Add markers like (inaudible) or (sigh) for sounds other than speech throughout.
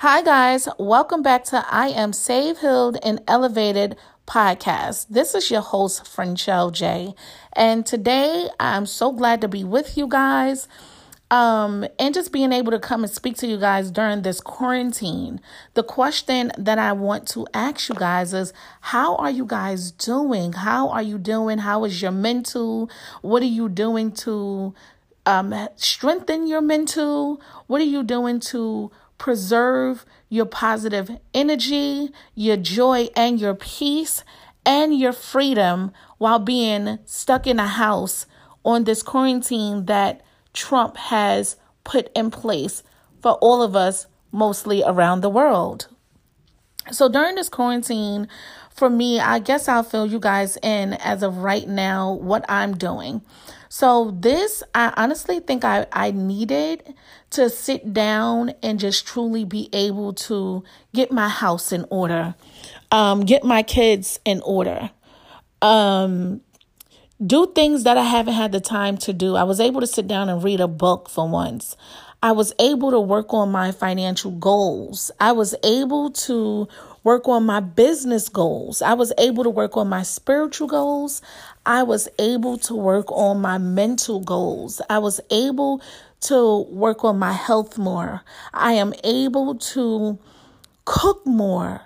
Hi, guys. Welcome back to I Am Saved, Healed, and Elevated podcast. This is your host, Frenchelle J. And today I'm so glad to be with you guys. Um, and just being able to come and speak to you guys during this quarantine. The question that I want to ask you guys is how are you guys doing? How are you doing? How is your mental? What are you doing to um, strengthen your mental? What are you doing to preserve your positive energy, your joy, and your peace and your freedom while being stuck in a house on this quarantine that Trump has put in place for all of us, mostly around the world. So during this quarantine, for me, I guess I'll fill you guys in as of right now what I'm doing. So this, I honestly think I, I needed to sit down and just truly be able to get my house in order, um, get my kids in order, um, do things that I haven't had the time to do. I was able to sit down and read a book for once. I was able to work on my financial goals. I was able to work on my business goals. I was able to work on my spiritual goals. I was able to work on my mental goals. I was able to work on my health more. I am able to cook more.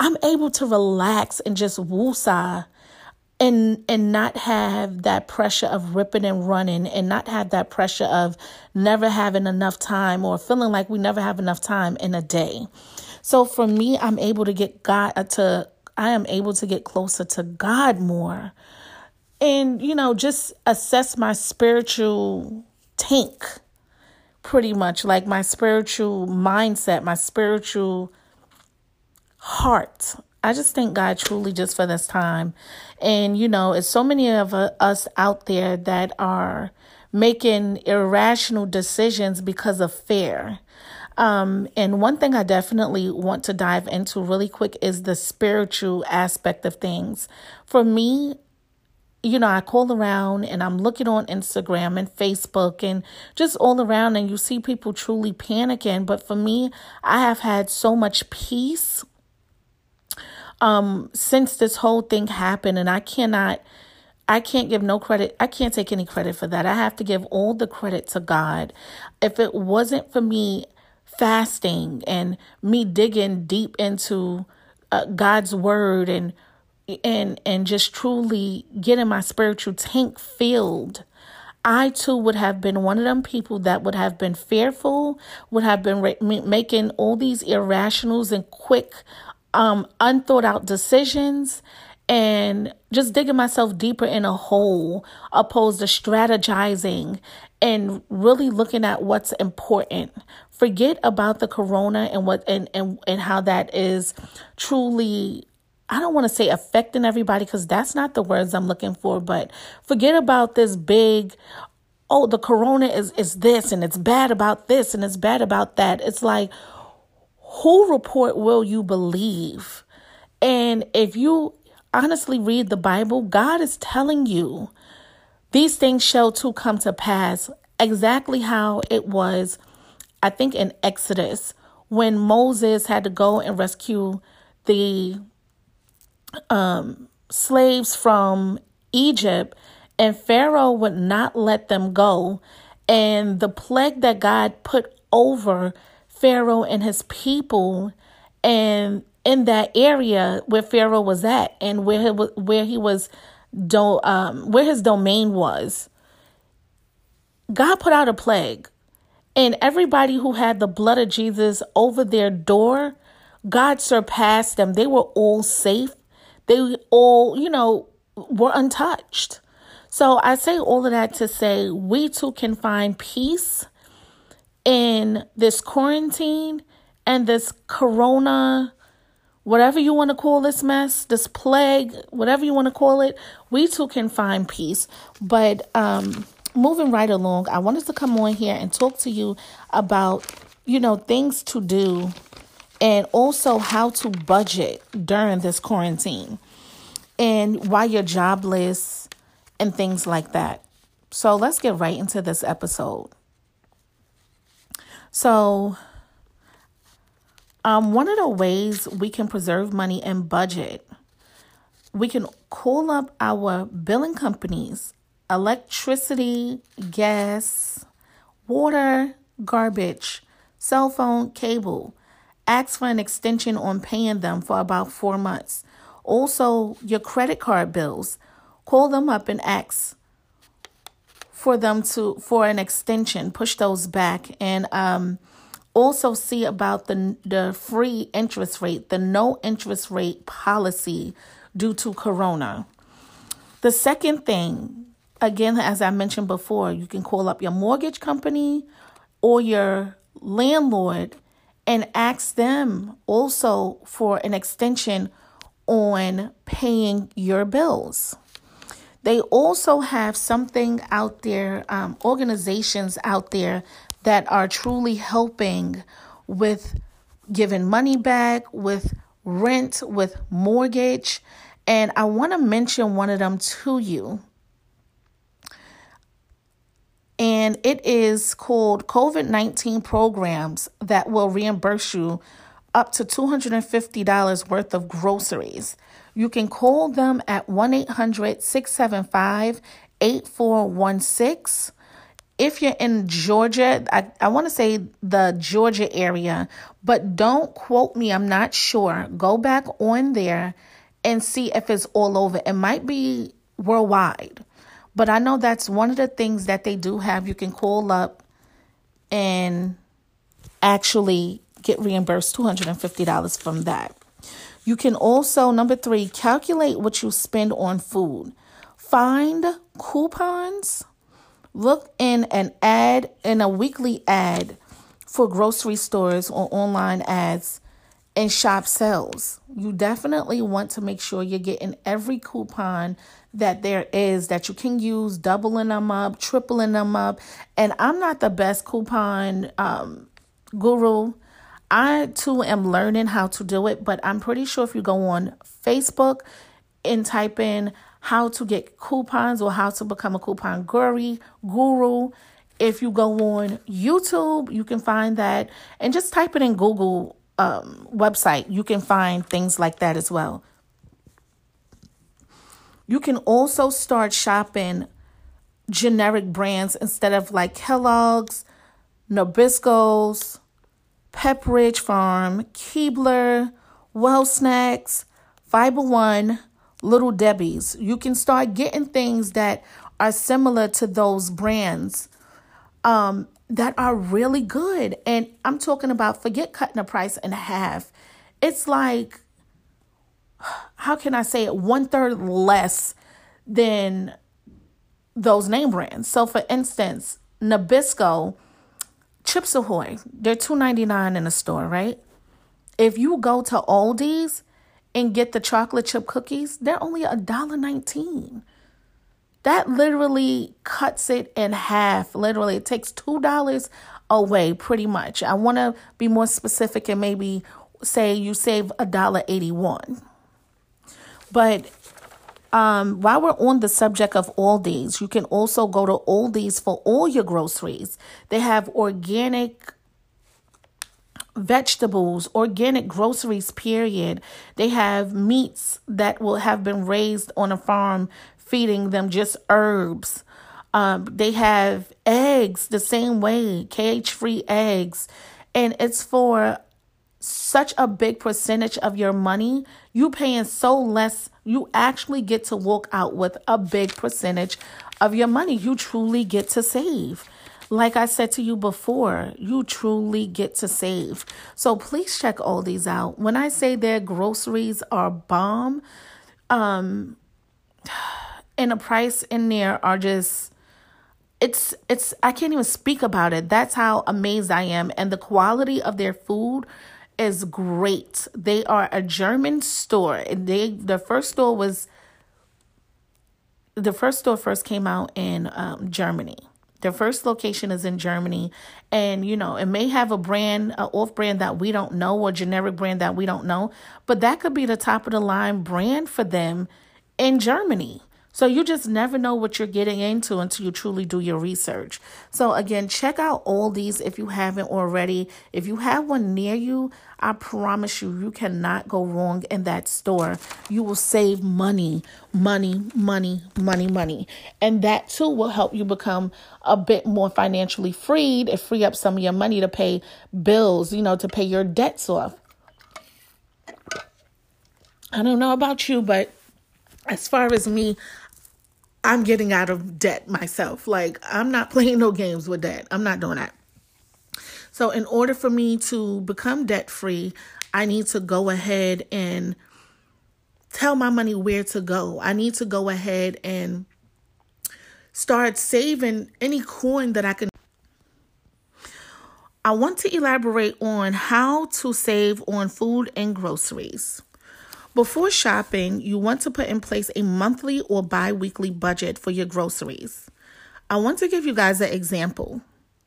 I'm able to relax and just woosah and and not have that pressure of ripping and running and not have that pressure of never having enough time or feeling like we never have enough time in a day. So for me, I'm able to get God uh, to I am able to get closer to God more. And you know, just assess my spiritual tank pretty much like my spiritual mindset, my spiritual heart. I just thank God truly just for this time. And, you know, it's so many of us out there that are making irrational decisions because of fear. Um, and one thing I definitely want to dive into really quick is the spiritual aspect of things. For me, you know, I call around and I'm looking on Instagram and Facebook and just all around, and you see people truly panicking. But for me, I have had so much peace um, since this whole thing happened, and I cannot. I can't give no credit. I can't take any credit for that. I have to give all the credit to God. If it wasn't for me fasting and me digging deep into uh, God's word and and and just truly getting my spiritual tank filled I too would have been one of them people that would have been fearful, would have been re- making all these irrationals and quick, um, unthought out decisions and just digging myself deeper in a hole opposed to strategizing and really looking at what's important. Forget about the corona and what and and, and how that is truly I don't want to say affecting everybody because that's not the words I'm looking for, but forget about this big, oh, the corona is, is this and it's bad about this and it's bad about that. It's like, who report will you believe? And if you honestly read the Bible, God is telling you these things shall too come to pass exactly how it was, I think, in Exodus when Moses had to go and rescue the um, slaves from Egypt, and Pharaoh would not let them go. And the plague that God put over Pharaoh and his people, and in that area where Pharaoh was at, and where he was, where he was, do, um, where his domain was, God put out a plague, and everybody who had the blood of Jesus over their door, God surpassed them. They were all safe they all, you know, were untouched. So I say all of that to say we too can find peace in this quarantine and this corona, whatever you want to call this mess, this plague, whatever you want to call it, we too can find peace. But um moving right along, I wanted to come on here and talk to you about, you know, things to do and also how to budget during this quarantine and why you're jobless and things like that. So let's get right into this episode. So, Um, one of the ways we can preserve money and budget, we can call up our billing companies, electricity, gas, water, garbage, cell phone, cable. Ask for an extension on paying them for about four months. Also, your credit card bills. Call them up and ask for them to for an extension. Push those back and um also see about the the free interest rate, the no interest rate policy due to corona. The second thing, again as I mentioned before, you can call up your mortgage company or your landlord and ask them also for an extension on paying your bills. They also have something out there, um, organizations out there that are truly helping with giving money back, with rent, with mortgage. And I want to mention one of them to you. And it is called COVID 19 programs that will reimburse you up to $250 worth of groceries. You can call them at 1 800 675 8416 if you're in Georgia, I, I want to say the Georgia area, but don't quote me. I'm not sure. Go back on there and see if it's all over. It might be worldwide, but I know that's one of the things that they do have. You can call up and actually get reimbursed $250 from that. You can also, number three, calculate what you spend on food. Find coupons Look in an ad, in a weekly ad for grocery stores or online ads and shop sales. You definitely want to make sure you're getting every coupon that there is that you can use, doubling them up, tripling them up. And I'm not the best coupon um, guru. I too am learning how to do it, but I'm pretty sure if you go on Facebook and type in how to get coupons or how to become a coupon guru. Guru. If you go on YouTube, you can find that, and just type it in Google um, website. You can find things like that as well. You can also start shopping generic brands instead of like Kellogg's, Nabisco's, Pepperidge Farm, Keebler, Well Snacks, Fiber One, Little Debbie's. You can start getting things that are similar to those brands um, that are really good. And I'm talking about forget cutting the price in half. It's like, how can I say it? One third less than those name brands. So, for instance, Nabisco, Chips Ahoy, they're two ninety nine in the store, right? If you go to Aldi's, and get the chocolate chip cookies, they're only a dollar nineteen. That literally cuts it in half. Literally, it takes two dollars away pretty much. I want to be more specific and maybe say you save a dollar eighty one. But um, while we're on the subject of Aldi's, you can also go to Aldi's for all your groceries. They have organic vegetables, organic groceries, period. They have meats that will have been raised on a farm, feeding them just herbs. Um, they have eggs the same way, cage free eggs. And it's for such a big percentage of your money. You paying so less, you actually get to walk out with a big percentage of your money. You truly get to save. Like I said to you before, you truly get to save. So please check all these out. When I say their groceries are bomb, um, and the price in there are just it's it's I can't even speak about it. That's how amazed I am. And the quality of their food is great. They are a German store. They the first store was the first store first came out in um, Germany. Their first location is in Germany. And, you know, it may have a brand, a off brand that we don't know or generic brand that we don't know, but that could be the top of the line brand for them in Germany. So you just never know what you're getting into until you truly do your research. So again, check out all these if you haven't already. If you have one near you, I promise you, you cannot go wrong in that store. You will save money, money, money, money, money. And that too will help you become a bit more financially freed and free up some of your money to pay bills, you know, to pay your debts off. I don't know about you, but as far as me, I'm getting out of debt myself. Like, I'm not (laughs) playing no games with debt. I'm not doing that. So, in order for me to become debt free, I need to go ahead and tell my money where to go. I need to go ahead and start saving any coin that I can. I want to elaborate on how to save on food and groceries. Before shopping, you want to put in place a monthly or bi weekly budget for your groceries. I want to give you guys an example.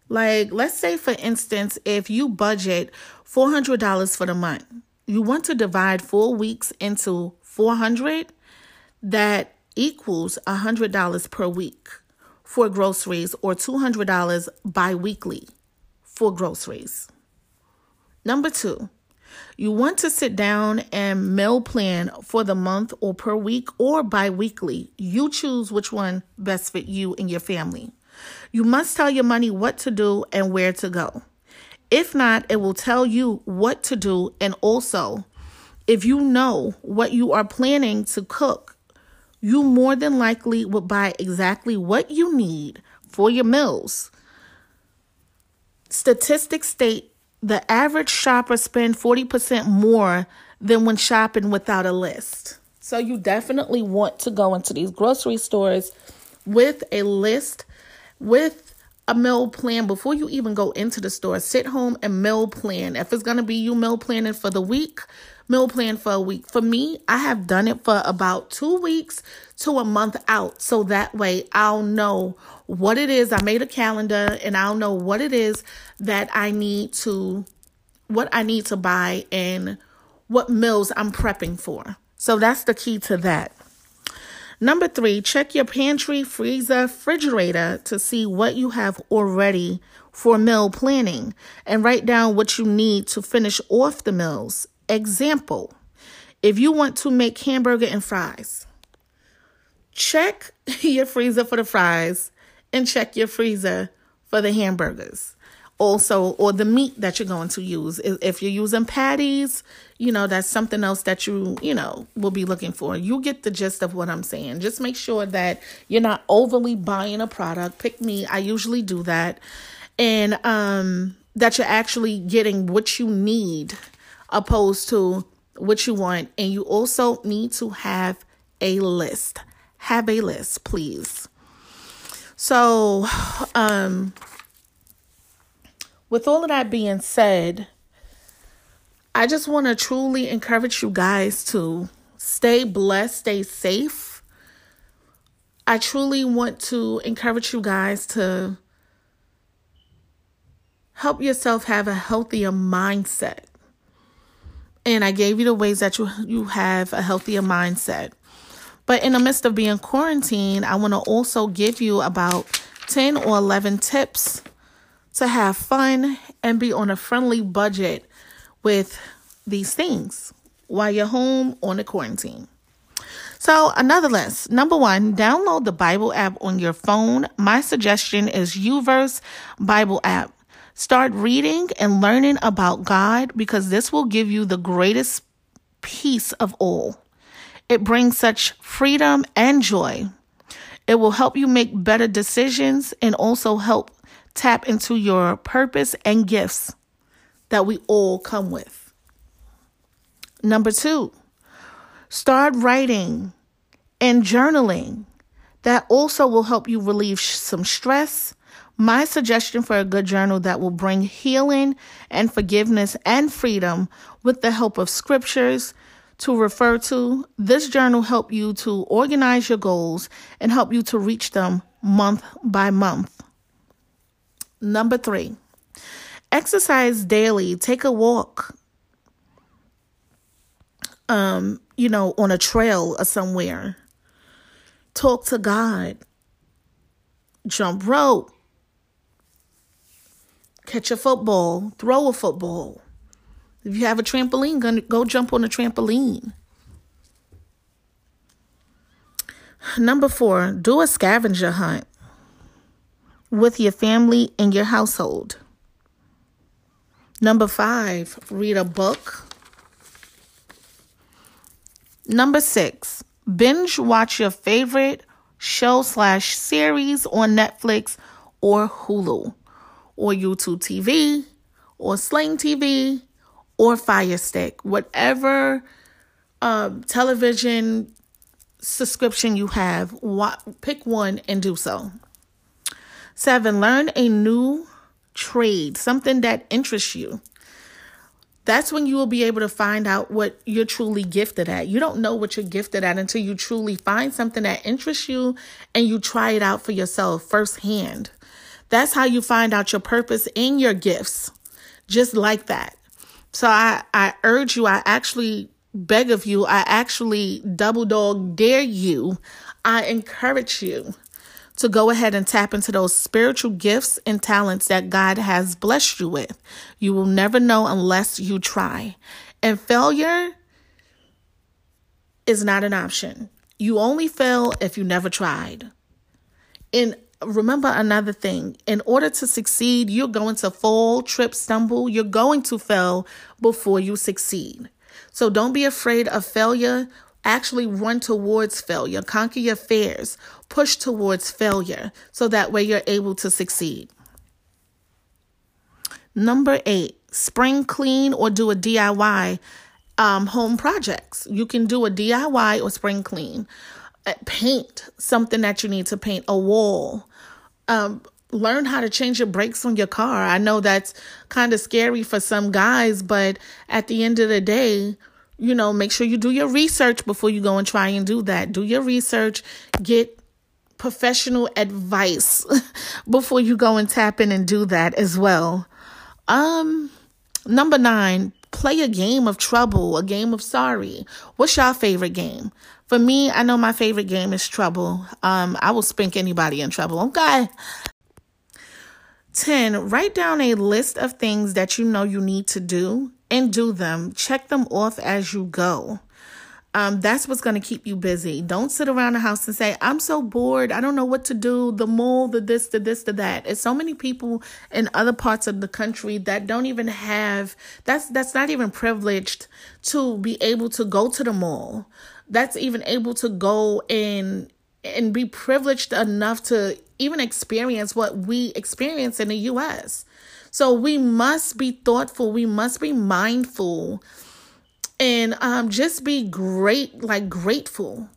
Like, let's say, for instance, if you budget $400 for the month, you want to divide four weeks into 400 that equals $100 per week for groceries or $200 bi weekly for groceries. Number two, you want to sit down and meal plan for the month or per week or bi weekly. You choose which one best fit you and your family. You must tell your money what to do and where to go. If not, it will tell you what to do. And also, if you know what you are planning to cook, you more than likely will buy exactly what you need for your meals. Statistics state the average shopper spend 40% more than when shopping without a list. So you definitely want to go into these grocery stores with a list, with a meal plan before you even go into the store. Sit home and meal plan. If it's going to be you meal planning for the week, meal plan for a week. For me, I have done it for about two weeks to a month out. So that way I'll know what it is. I made a calendar and I'll know what it is that I need to, what I need to buy and what meals I'm prepping for. So that's the key to that. Number three, check your pantry, freezer, refrigerator to see what you have already for meal planning and write down what you need to finish off the meals. Example, if you want to make hamburger and fries, check (laughs) your freezer for the fries and check your freezer for the hamburgers. Also, or the meat that you're going to use. If you're using patties, you know, that's something else that you, you know, will be looking for. You get the gist of what I'm saying. Just make sure that you're not overly buying a product. Pick me, I usually do that. And um that you're actually getting what you need opposed to what you want. And you also need to have a list. Have a list, please. So, um, with all of that being said, I just want to truly encourage you guys to stay blessed, stay safe. I truly want to encourage you guys to help yourself have a healthier mindset. And I gave you the ways that you you have a healthier mindset. But in the midst of being quarantined, I want to also give you about 10 or 11 tips to have fun and be on a friendly budget with these things while you're home on the quarantine. So, another list. Number one, download the Bible app on your phone. My suggestion is YouVersion Bible app. Start reading and learning about God because this will give you the greatest peace of all. It brings such freedom and joy. It will help you make better decisions and also help tap into your purpose and gifts that we all come with. Number two, start writing and journaling. That also will help you relieve some stress my suggestion for a good journal that will bring healing and forgiveness and freedom with the help of scriptures to refer to. This journal help you to organize your goals and help you to reach them month by month. Number 3. Exercise daily. Take a walk. Um, you know, on a trail or somewhere. talk to God, jump rope, catch a football, throw a football. If you have a trampoline, go jump on a trampoline. Number four, do a scavenger hunt with your family and your household. Number five, read a book. Number six, binge watch your favorite show slash series on Netflix or Hulu or YouTube TV or Sling TV or Fire Stick, whatever um, television subscription you have, pick one and do so. Seven, learn a new trade, something that interests you. That's when you will be able to find out what you're truly gifted at. You don't know what you're gifted at until you truly find something that interests you and you try it out for yourself firsthand. That's how you find out your purpose and your gifts, just like that. So I, I urge you, I actually beg of you, I actually double dog dare you, I encourage you to go ahead and tap into those spiritual gifts and talents that God has blessed you with. You will never know unless you try. And failure is not an option. You only fail if you never tried. And remember another thing in order to succeed, you're going to fall, trip, stumble, you're going to fail before you succeed. So don't be afraid of failure. Actually, run towards failure, conquer your fears, push towards failure so that way you're able to succeed. Number eight, spring clean or do a DIY um, home projects. You can do a DIY or spring clean. Uh, paint something that you need to paint, a wall. Um, learn how to change your brakes on your car. I know that's kind of scary for some guys, but at the end of the day, you know, make sure you do your research before you go and try and do that. Do your research, get professional advice (laughs) before you go and tap in and do that as well. Um number 9, play a game of trouble, a game of sorry. What's your favorite game? For me, I know my favorite game is trouble. Um I will spank anybody in trouble. Okay. 10. Write down a list of things that you know you need to do and do them. Check them off as you go. Um, that's what's going to keep you busy. Don't sit around the house and say, I'm so bored. I don't know what to do. The mall, the this, the this, the that. It's so many people in other parts of the country that don't even have, that's, that's not even privileged to be able to go to the mall. That's even able to go and, and be privileged enough to even experience what we experience in the US. So we must be thoughtful. We must be mindful and um, just be great, like grateful.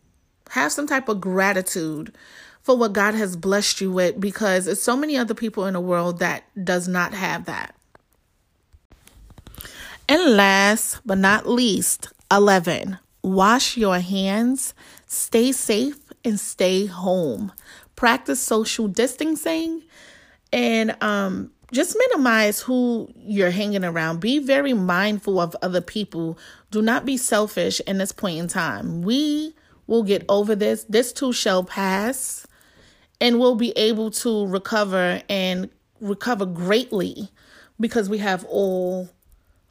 Have some type of gratitude for what God has blessed you with because there's so many other people in the world that does not have that. And last but not least, 11, wash your hands, stay safe, and stay home. Practice social distancing and um, just minimize who you're hanging around. Be very mindful of other people. Do not be selfish in this point in time. We will get over this. This too shall pass, and we'll be able to recover and recover greatly because we have all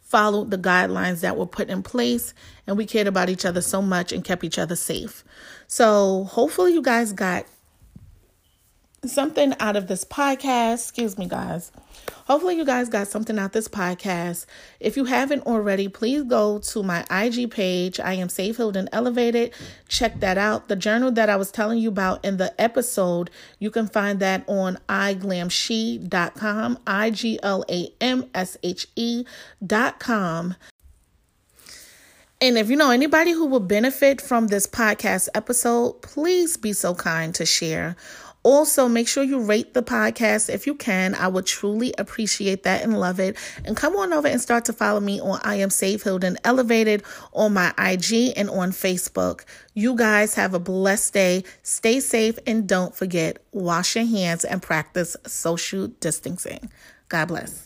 followed the guidelines that were put in place and we cared about each other so much and kept each other safe. So, hopefully, you guys got something out of this podcast. Excuse me, guys. Hopefully, you guys got something out this podcast. If you haven't already, please go to my IG page. I am Safe Healed and Elevated. Check that out. The journal that I was telling you about in the episode, you can find that on iglamshe.com, I G L A M S H E.com. And if you know anybody who will benefit from this podcast episode, please be so kind to share. Also, make sure you rate the podcast if you can. I would truly appreciate that and love it. And come on over and start to follow me on I Am Safe, and Elevated on my IG and on Facebook. You guys have a blessed day. Stay safe and don't forget, wash your hands and practice social distancing. God bless.